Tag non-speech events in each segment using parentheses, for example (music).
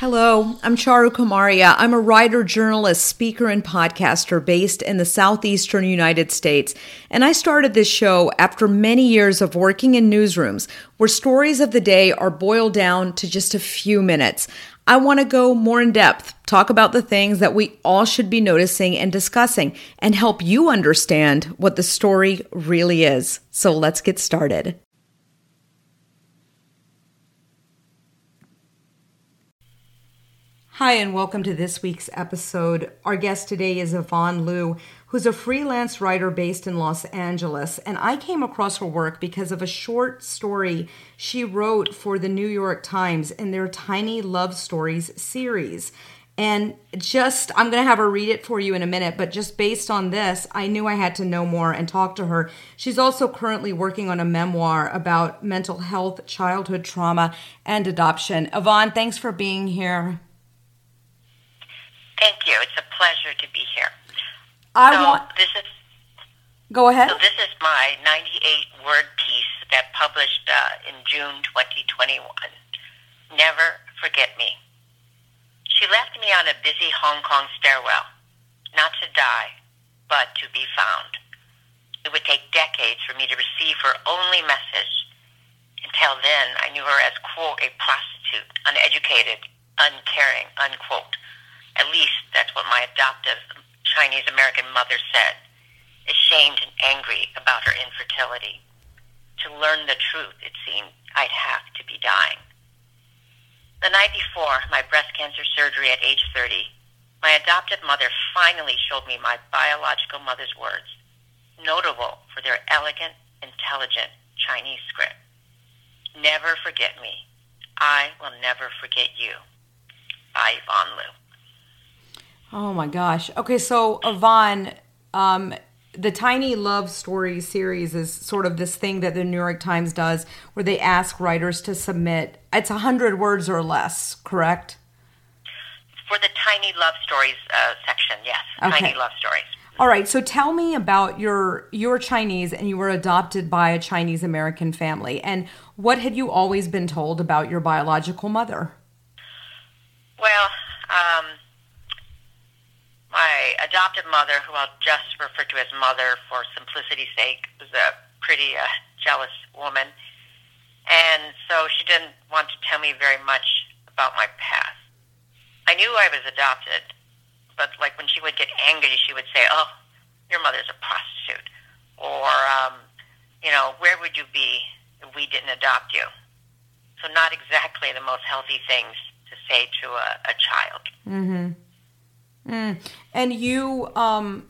Hello, I'm Charu Kumarhia. I'm a writer, journalist, speaker, and podcaster based in the southeastern United States. And I started this show after many years of working in newsrooms where stories of the day are boiled down to just a few minutes. I want to go more in depth, talk about the things that we all should be noticing and discussing, and help you understand what the story really is. So let's get started. Hi, and welcome to this week's episode. Our guest today is Yvonne Liu, who's a freelance writer based in Los Angeles. And I came across her work because of a short story she wrote for the New York Times in their Tiny Love Stories series. And just, I'm going to have her read it for you in a minute, but just based on this, I knew I had to know more and talk to her. She's also currently working on a memoir about mental health, childhood trauma, and adoption. Yvonne, thanks for being here. Thank you. It's a pleasure to be here. I so want. this is Go ahead. so this is my 98 word piece that published uh, in June 2021. Never forget me. She left me on a busy Hong Kong stairwell, not to die, but to be found. It would take decades for me to receive her only message. Until then, I knew her as, quote, a prostitute, uneducated, uncaring, unquote. At least that's what my adoptive Chinese American mother said, ashamed and angry about her infertility. To learn the truth, it seemed I'd have to be dying. The night before my breast cancer surgery at age 30, my adoptive mother finally showed me my biological mother's words, notable for their elegant, intelligent Chinese script. Never forget me. I will never forget you. By Yvonne Liu. Oh my gosh. Okay, so Yvonne, um, the Tiny Love Story series is sort of this thing that the New York Times does where they ask writers to submit, it's 100 words or less, correct? For the Tiny Love Stories uh, section, yes. Okay. Tiny Love Stories. All right, so tell me about your you're Chinese and you were adopted by a Chinese American family. And what had you always been told about your biological mother? Well, um, my adoptive mother, who I'll just refer to as mother for simplicity's sake, was a pretty uh, jealous woman. And so she didn't want to tell me very much about my past. I knew I was adopted, but like when she would get angry, she would say, "Oh, your mother's a prostitute," or, um, you know, "Where would you be if we didn't adopt you?" So not exactly the most healthy things to say to a, a child. And you um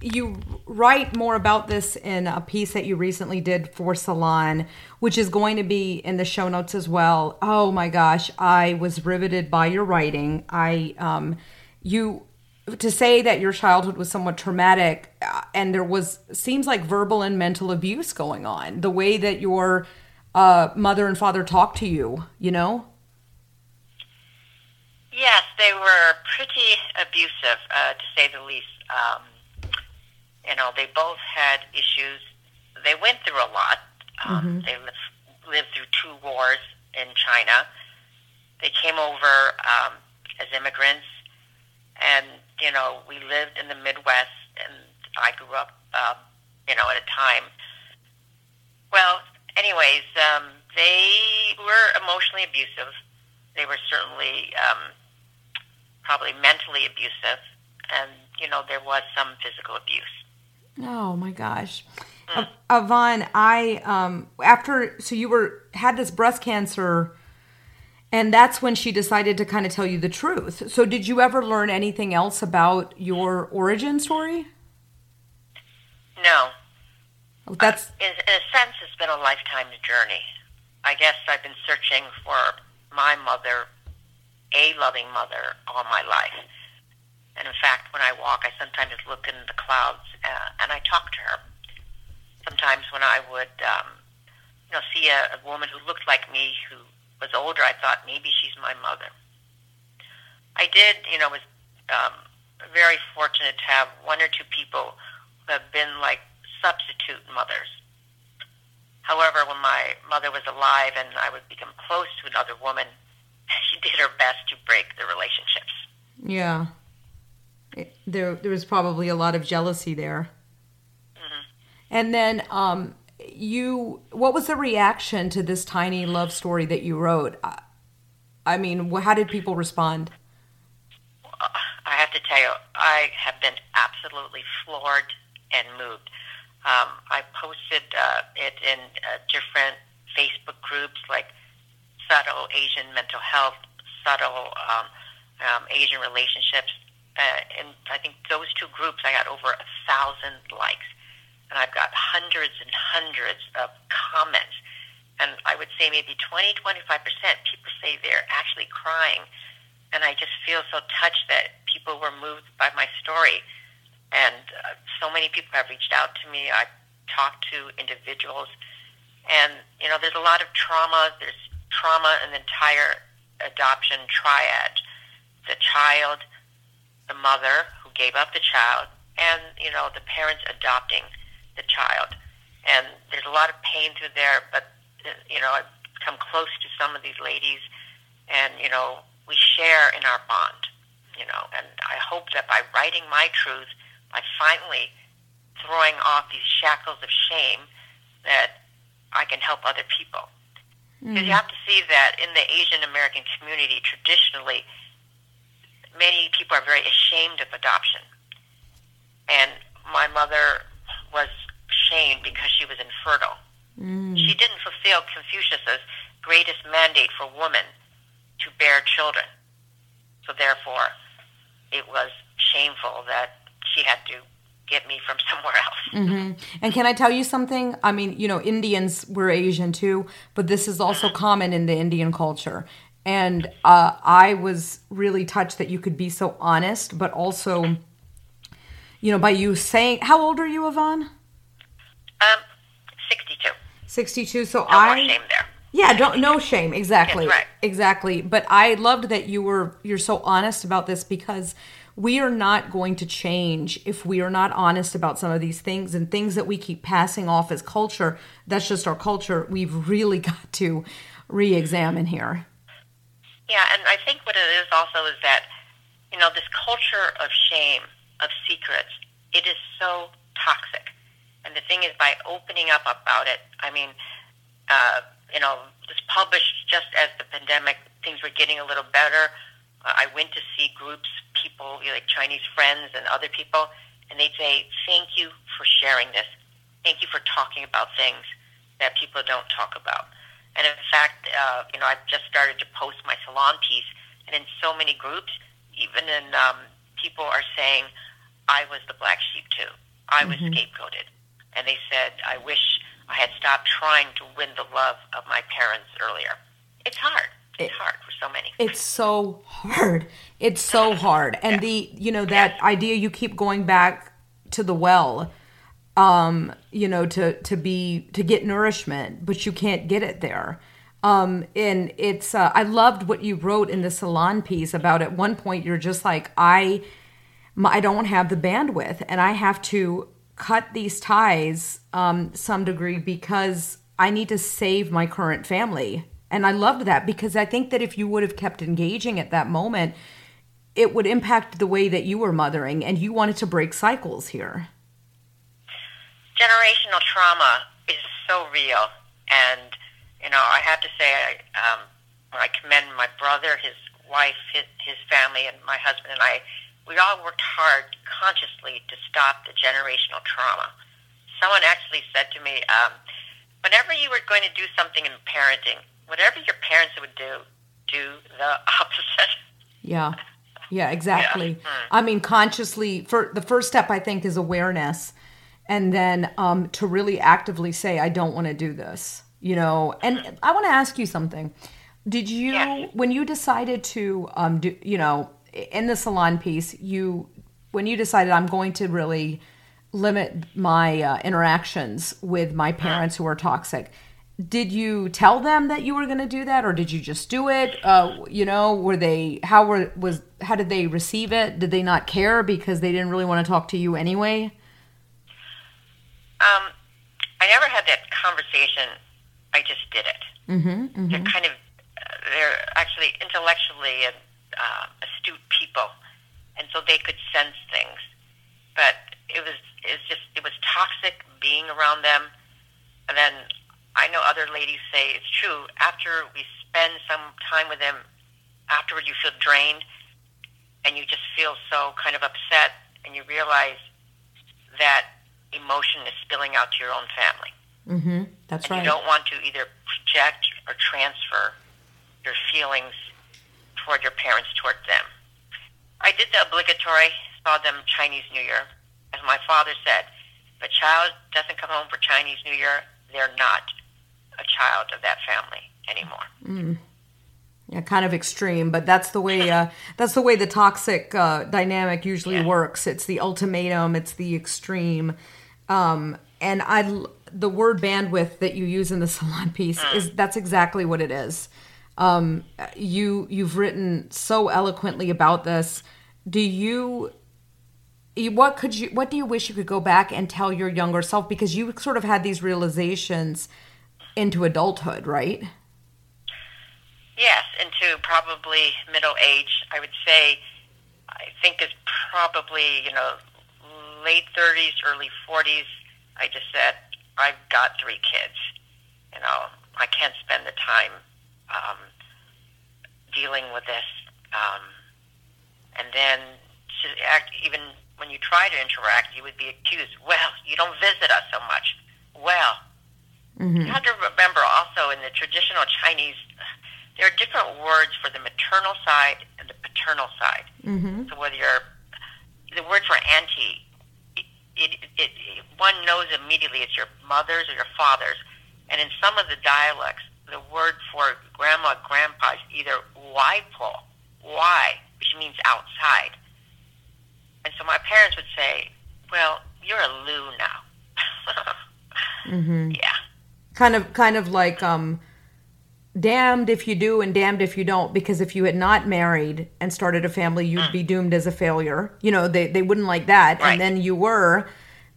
you write more about this in a piece that you recently did for Salon, which is going to be in the show notes as well. Oh my gosh, I was riveted by your writing. I um you to say that your childhood was somewhat traumatic uh, and there was seems like verbal and mental abuse going on. The way that your uh, mother and father talked to you, you know? Yes, they were pretty abusive, uh, to say the least. Um, you know, they both had issues. They went through a lot. Um, They lived, lived through two wars in China. They came over um, as immigrants, and you know, we lived in the Midwest, and I grew up, uh, you know, at a time. Well, anyways, um, they were emotionally abusive. They were certainly um, probably mentally abusive, and you know there was some physical abuse. Oh my gosh. Uh, Yvonne, I um after so you were had this breast cancer and that's when she decided to kind of tell you the truth. So did you ever learn anything else about your origin story? No, That's in, in a sense, it's been a lifetime journey. I guess I've been searching for my mother, a loving mother, all my life. And in fact, when I walk, I sometimes look in the clouds uh, and I talk to her. Sometimes when I would, um, you know, see a, a woman who looked like me, who was older, I thought maybe she's my mother. I did, you know, was um, very fortunate to have one or two people who have been like substitute mothers. However, when my mother was alive and I would become close to another woman, she did her best to break the relationships. Yeah. It, there, there was probably a lot of jealousy there. Mm-hmm. And then, um, you, what was the reaction to this tiny love story that you wrote? I, I mean, how did people respond? I have to tell you, I have been absolutely floored and moved. Um, I posted uh, it in uh, different Facebook groups like Subtle Asian Mental Health, Subtle um, um, Asian Relationships. Uh, and I think those two groups, I got over a thousand likes. And I've got hundreds and hundreds of comments. And I would say maybe 20, 25% people say they're actually crying. And I just feel so touched that people were moved by my story. And uh, so many people have reached out to me. I talked to individuals. And, you know, there's a lot of trauma. There's trauma in the entire adoption triad. The child, the mother who gave up the child, and, you know, the parents adopting the child. And there's a lot of pain through there, but, you know, I've come close to some of these ladies, and, you know, we share in our bond, you know, and I hope that by writing my truth, by finally throwing off these shackles of shame, that I can help other people. Because mm. you have to see that in the Asian American community, traditionally, many people are very ashamed of adoption. And my mother was shamed because she was infertile. Mm. She didn't fulfill Confucius's greatest mandate for women to bear children. So therefore, it was shameful that she had to get me from somewhere else. (laughs) Mm-hmm. And can I tell you something? I mean, you know, Indians were Asian too, but this is also common in the Indian culture. And uh, I was really touched that you could be so honest, but also, you know, by you saying, how old are you, Yvonne? Um, 62. 62. So no I. shame there. Yeah, don't no shame. Exactly. right. Exactly. But I loved that you were you're so honest about this because we are not going to change if we are not honest about some of these things and things that we keep passing off as culture. That's just our culture. We've really (laughs) got to re-examine here. Yeah, and I think what it is also is that you know this culture of shame, of secrets, it is so toxic. And the thing is, by opening up about it, I mean. Uh, you know, was published just as the pandemic, things were getting a little better. Uh, I went to see groups, people you know, like Chinese friends and other people, and they'd say, "Thank you for sharing this. Thank you for talking about things that people don't talk about." And in fact, uh, you know, I've just started to post my salon piece, and in so many groups, even in um, people are saying, "I was the black sheep too. I was mm-hmm. scapegoated," and they said, "I wish." I had stopped trying to win the love of my parents earlier. It's hard. It's it, hard so many. It's so hard. It's so hard. And yeah. the, you know, that yeah. idea you keep going back to the well, um, you know, to, to be, to get nourishment, but you can't get it there. Um, and it's, uh, I loved what you wrote in the salon piece about at one point, you're just like, I, I don't have the bandwidth and I have to cut these ties um, some degree because I need to save my current family. And I loved that because I think that if you would have kept engaging at that moment, it would impact the way that you were mothering and you wanted to break cycles here. Generational trauma is so real. And, you know, I have to say, I, um, I commend my brother, his wife, his, his family, and my husband and I we all worked hard consciously to stop the generational trauma. Someone actually said to me, um, whenever you were going to do something in parenting, whatever your parents would do, do the (laughs) opposite. Yeah. Yeah, exactly. Yeah. Mm. I mean, consciously, for the first step, I think, is awareness. And then um, to really actively say, I don't want to do this, you know. And mm-hmm. I want to ask you something. Did you, yes. when you decided to, um, do, you know, in the salon piece, you when you decided I'm going to really limit my uh, interactions with my parents who are toxic did you tell them that you were going to do that or did you just do it uh, you know were they how were was how did they receive it did they not care because they didn't really want to talk to you anyway um, i never had that conversation i just did it mm-hmm, mm-hmm. to kind of uh, they're actually intellectually and uh, astute people, and so they could sense things. But it was it's just it was toxic being around them. And then I know other ladies say it's true. After we spend some time with them, afterward you feel drained, and you just feel so kind of upset, and you realize that emotion is spilling out to your own family. Mm-hmm. That's and right. You don't want to either project or transfer your feelings toward your parents toward them. I did the obligatory, saw them Chinese New Year. As my father said, if a child doesn't come home for Chinese New Year, they're not a child of that family anymore. Mm. Yeah, kind of extreme, but that's the way. Uh, that's the way the toxic uh, dynamic usually Yeah. works. It's the ultimatum. It's the extreme. Um, and I the word bandwidth that you use in the (laughs) salon piece is that's exactly what it is. Um, you you've written so eloquently about this. Do you- What could you? What do you wish you could go back and tell your younger self? Because you sort of had these realizations into adulthood, right? Yes, into probably middle age. I would say, I think is probably you know late thirties, early forties. I just said I've got three kids. You know, I can't spend the time um, dealing with this. Um, and then to act, even when you try to interact, you would be accused. Well, you don't visit us so much. Well, you have to remember also in the traditional Chinese, there are different words for the maternal side and the paternal side. Mm-hmm. So whether you're the word for auntie, it, it, it, it one knows immediately it's your mother's or your father's, and in some of the dialects, the word for grandma, grandpa is either waipo, why, which means outside. And so my parents would say, "Well, you're a Lu now." (laughs) Mm-hmm. Yeah. Kind of kind of like um damned if you do and damned if you don't because if you had not married and started a family you'd be doomed as a failure. You know they they wouldn't like that. Right. and then you were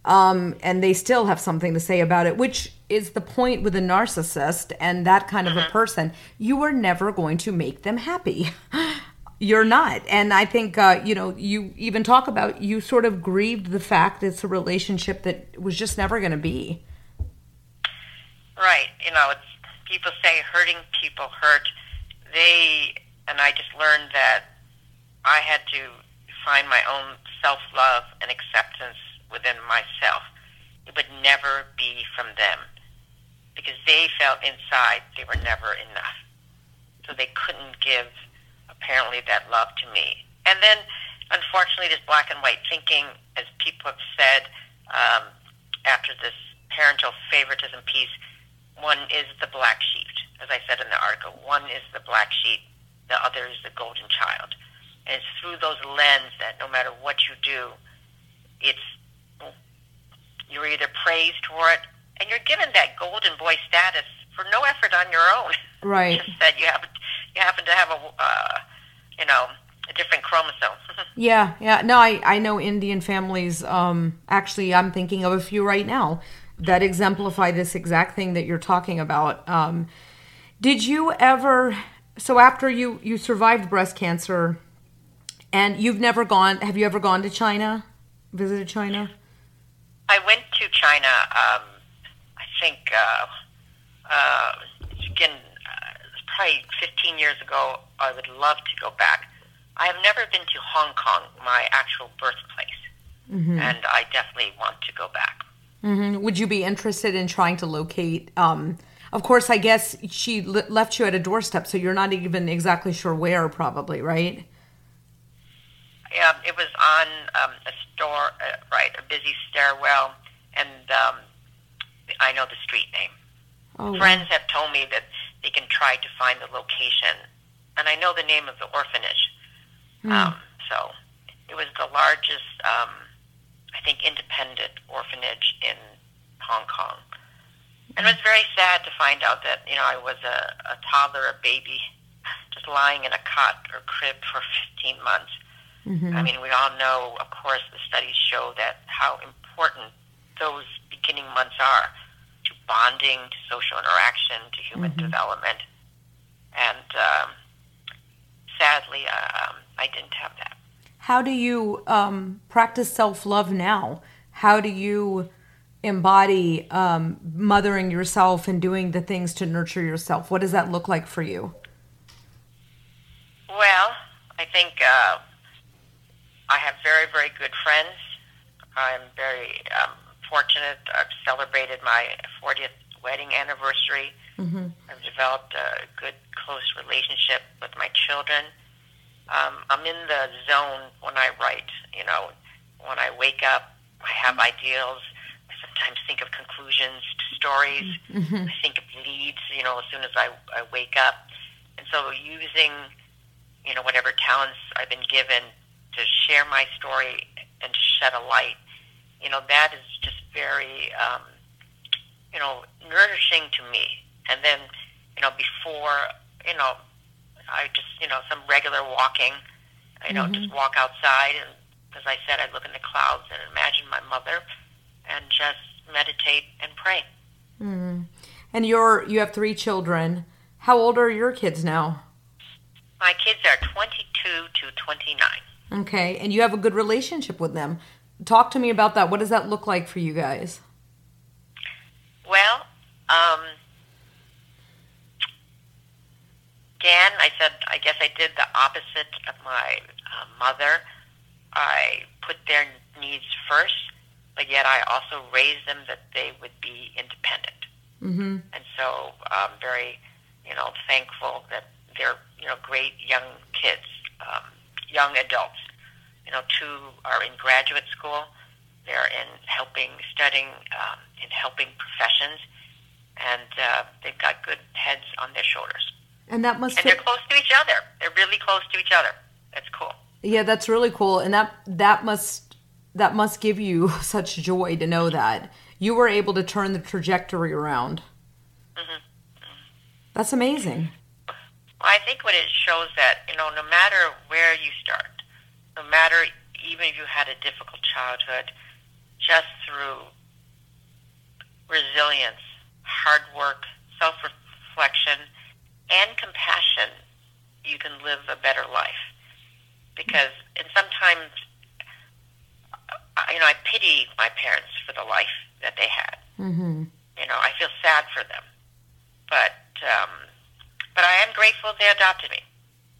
um and they still have something to say about it which is the point with a narcissist and that kind of a person. You are never going to make them happy. (laughs) You're not. And i think uh, you know you even talk about you sort of grieved the fact it's a relationship that was just never going to be Right. You know, it's people say hurting people hurt. They and I just learned that I had to find my own self love and acceptance within myself. It would never be from them because they felt inside they were never enough. So they couldn't give apparently that love to me. And then unfortunately this black and white thinking, as people have said, um, after this parental favoritism piece, one is the black sheep, as I said in the article. One is the black sheep, the other is the golden child. And it's through those lens that no matter what you do, it's you're either praised for it, and you're given that golden boy status for no effort on your own. right (laughs) Just that you happen you happen to have a uh, you know a different chromosome. (laughs) Yeah, yeah. No, I, I know Indian families. Um, actually, I'm thinking of a few right now that exemplify this exact thing that you're talking about. Um, did you ever? So after you you survived breast cancer, and you've never gone. Have you ever gone to China? Visited China? I went to China. Um, I think uh, uh, again, uh, probably 15 years ago. I would love to go back. I have never been to Hong Kong, my actual birthplace, and I definitely want to go back. Hmm Would you be interested in trying to locate? Um, of course, I guess she le- left you at a doorstep, so you're not even exactly sure where, probably, right? Um, it was on um, a store, uh, right, a busy stairwell, and um, I know the street name. Oh. Friends have told me that they can try to find the location, and I know the name of the orphanage. Um, so it was the largest, um, I think, independent orphanage in Hong Kong. And it was very sad to find out that, you know, I was a, a toddler, a baby, just lying in a cot or crib for 15 months. I mean, we all know, of course, the studies show that how important those beginning months are to bonding, to social interaction, to human development. and um, sadly, uh, um, I didn't have that. How do you um, practice self love now? How do you embody um, mothering yourself and doing the things to nurture yourself? What does that look like for you? Well, I think uh, I have very, very good friends. I'm very um, fortunate. I've celebrated my 40th wedding anniversary. Mm-hmm. I've developed a good, close relationship with my children. Um, I'm in the zone when I write. You know, when I wake up, I have ideals. I sometimes think of conclusions to stories. Mm-hmm. I think of leads. You know, as soon as I, I wake up, and so using you know whatever talents I've been given to share my story and to shed a light. You know, that is just very, um, you know, nourishing to me. And then, you know, before, you know, I just, you know, some regular walking, you know, mm-hmm. just walk outside and, as I said, I'd look in the clouds and imagine my mother and just meditate and pray. Mm. And you're, you have three children. How old are your kids now? My kids are 22 to 29. Okay. And you have a good relationship with them. Talk to me about that. What does that look like for you guys? Well, um, Dan, I said, I guess I did the opposite of my uh, mother. I put their needs first, but yet I also raised them that they would be independent. Mm-hmm. And so I'm very, you know, thankful that they're, you know, great young kids, um, young adults you know, two are in graduate school. They're in helping, studying um, in helping professions, and uh, they've got good heads on their shoulders. And that must. And they're close to each other. They're really close to each other. That's cool. Yeah, that's really cool, and that that must that must give you (laughs) such joy to know that you were able to turn the trajectory around. Mm-hmm. Mm-hmm. That's amazing. Well, I think what it shows that you know, no matter where you start, no matter even if you had a difficult childhood, just through resilience, hard work, self reflection, and compassion, you can live a better life. Because, and sometimes, you know, I pity my parents for the life that they had. Mm-hmm. You know, I feel sad for them, but um, but I am grateful they adopted me.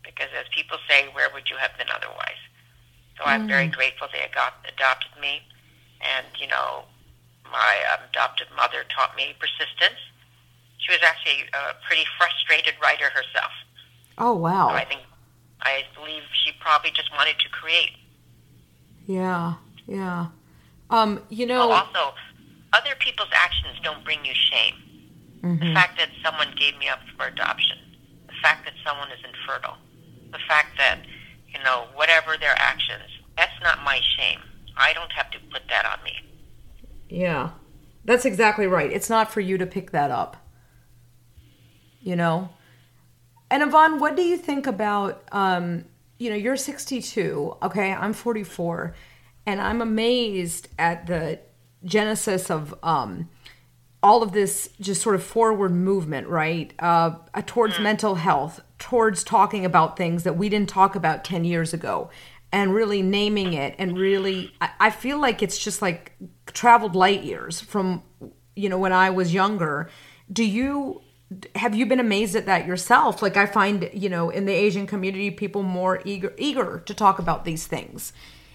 Because, as people say, where would you have been otherwise? So I'm very mm. grateful they got, adopted me. And, you know, my adopted mother taught me persistence. She was actually a pretty frustrated writer herself. Oh, wow. So I think, I believe she probably just wanted to create. Yeah, yeah. Um, you know. Well, also, other people's actions don't bring you shame. Mm-hmm. The fact that someone gave me up for adoption, the fact that someone is infertile, the fact that you know, whatever their actions. That's not my shame. I don't have to put that on me. Yeah. That's exactly right. It's not for you to pick that up. You know? And Yvonne, what do you think about um, you know, you're 62, okay? I'm 44, and I'm amazed at the genesis of um all of this just sort of forward movement, right? Uh, towards mm. mental health, towards talking about things that we didn't talk about 10 years ago and really naming it and really I, I feel like it's just like traveled light years from you know when I was younger. Do you have you been amazed at that yourself? Like I find, you know, in the Asian community people more eager eager to talk about these things,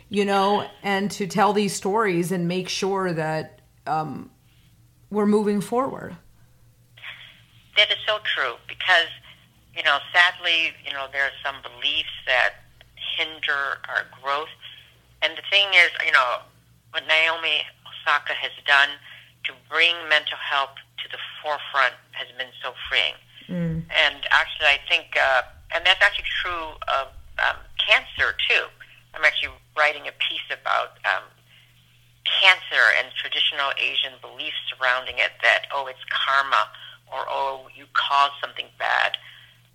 you know, and to tell these stories and make sure that um, we're moving forward. That is so true because you know, sadly, you know, there are some beliefs that hinder our growth. And the thing is, you know, what Naomi Osaka has done to bring mental health to the forefront has been so freeing. Mm. And actually, I think, uh, and that's actually true of um, cancer too. I'm actually writing a piece about um, cancer and traditional Asian beliefs surrounding it that, oh, it's karma or, oh, you caused something bad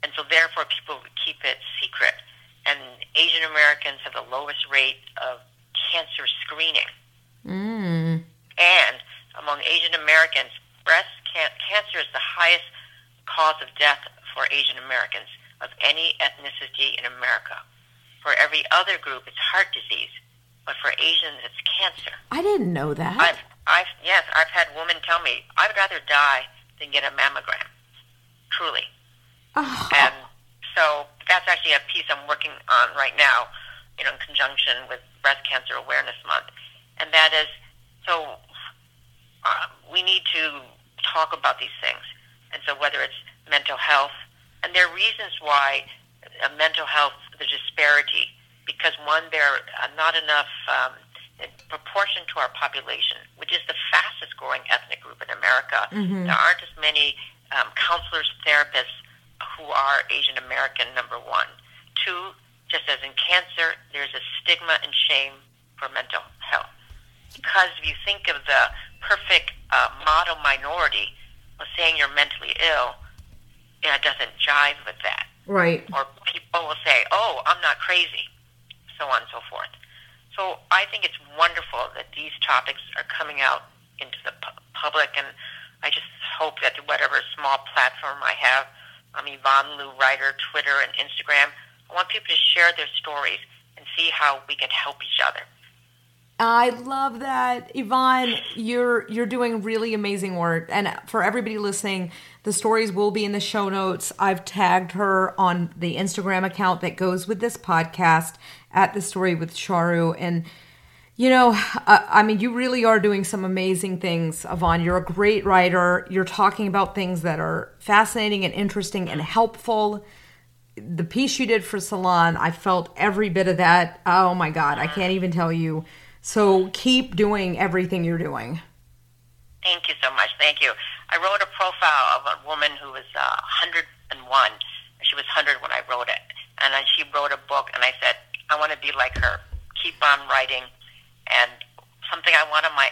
and so therefore people keep it secret. And Asian Americans have the lowest rate of cancer screening. Mm. And among Asian Americans, breast can- cancer is the highest cause of death for for Asian Americans of any ethnicity in America. For every other group, it's heart disease, but for Asians, it's cancer. I didn't know that. I've, I've, yes, I've had women tell me, I'd rather die than get a mammogram. Truly. Oh. And so that's actually a piece I'm working on right now, you know, in conjunction with Breast Cancer Awareness Month. And that is, so uh, we need to talk about these things. And so whether it's mental health, and there are reasons why uh, mental health, the disparity, because one, there are not enough um, in proportion to our population, which is the fastest growing ethnic group in America. Mhm. There aren't as many um, counselors, therapists who are Asian American, number one. Two, just as in cancer, there's a stigma and shame for mental health. Because if you think of the perfect uh, model minority, well, saying you're mentally ill, it doesn't jive with that. Right. Or people will say, oh, I'm not crazy, so on and so forth. So I think it's wonderful that these topics are coming out into the pu- public, and I just hope that whatever small platform I have, I'm Yvonne Liu Writer, Twitter and Instagram, I want people to share their stories and see how we can help each other. I love that, Yvonne. You're you're doing really amazing work, and for everybody listening, the stories will be in the show notes. I've tagged her on the Instagram account that goes with this podcast at the story with Charu, and you know, uh, I mean, you really are doing some amazing things, Yvonne. You're a great writer. You're talking about things that are fascinating and interesting and helpful the piece you did for Salon, I felt every bit of that. Oh my God, I can't even tell you. So keep doing everything you're doing. Thank you so much. Thank you. I wrote a profile of a woman who was uh, 101. She was 100 when I wrote it. And then she wrote a book, and I said, I want to be like her. Keep on writing. And something I want on my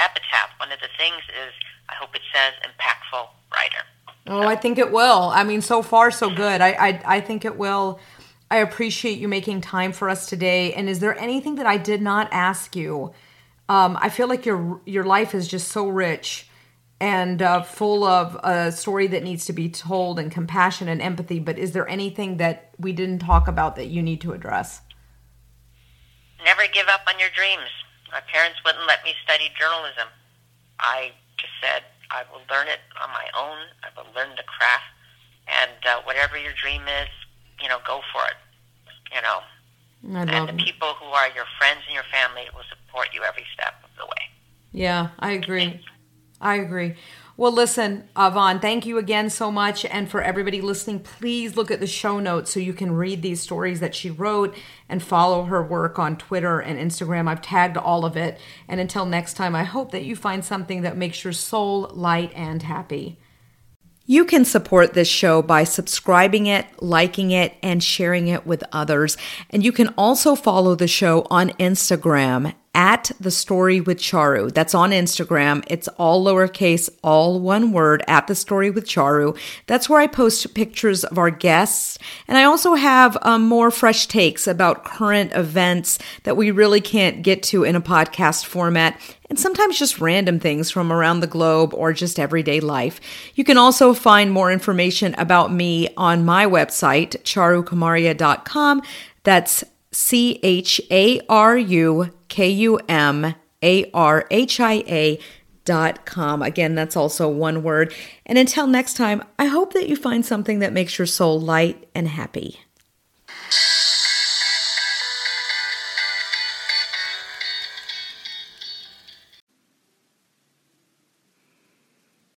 epitaph, one of the things is I hope it says impactful writer. Oh, I think it will. I mean, so far so good. I I, I think it will. I appreciate you making time for us today. And is there anything that I did not ask you? Um, I feel like your your life is just so rich and uh, full of a story that needs to be told and compassion and empathy. But is there anything that we didn't talk about that you need to address? Never give up on your dreams. My parents wouldn't let me study journalism. I just said, I will learn it on my own. I will learn the craft. And uh, whatever your dream is, you know, go for it. You know, I and love the it. people who are your friends and your family will support you every step of the way. Yeah, I agree. I agree. Well, listen, Yvonne, thank you again so much. And for everybody listening, please look at the show notes so you can read these stories that she wrote and follow her work on Twitter and Instagram. I've tagged all of it. And until next time, I hope that you find something that makes your soul light and happy. You can support this show by subscribing it, liking it, and sharing it with others. And you can also follow the show on Instagram at The Story with Charu. That's on Instagram. It's all lowercase, all one word, at The Story with Charu. That's where I post pictures of our guests. And I also have um, more fresh takes about current events that we really can't get to in a podcast format and sometimes just random things from around the globe or just everyday life. You can also find more information about me on my website, charukumarhia.com. That's C H A R U K U M A R H I A dot com. Again, that's also one word. And until next time, I hope that you find something that makes your soul light and happy.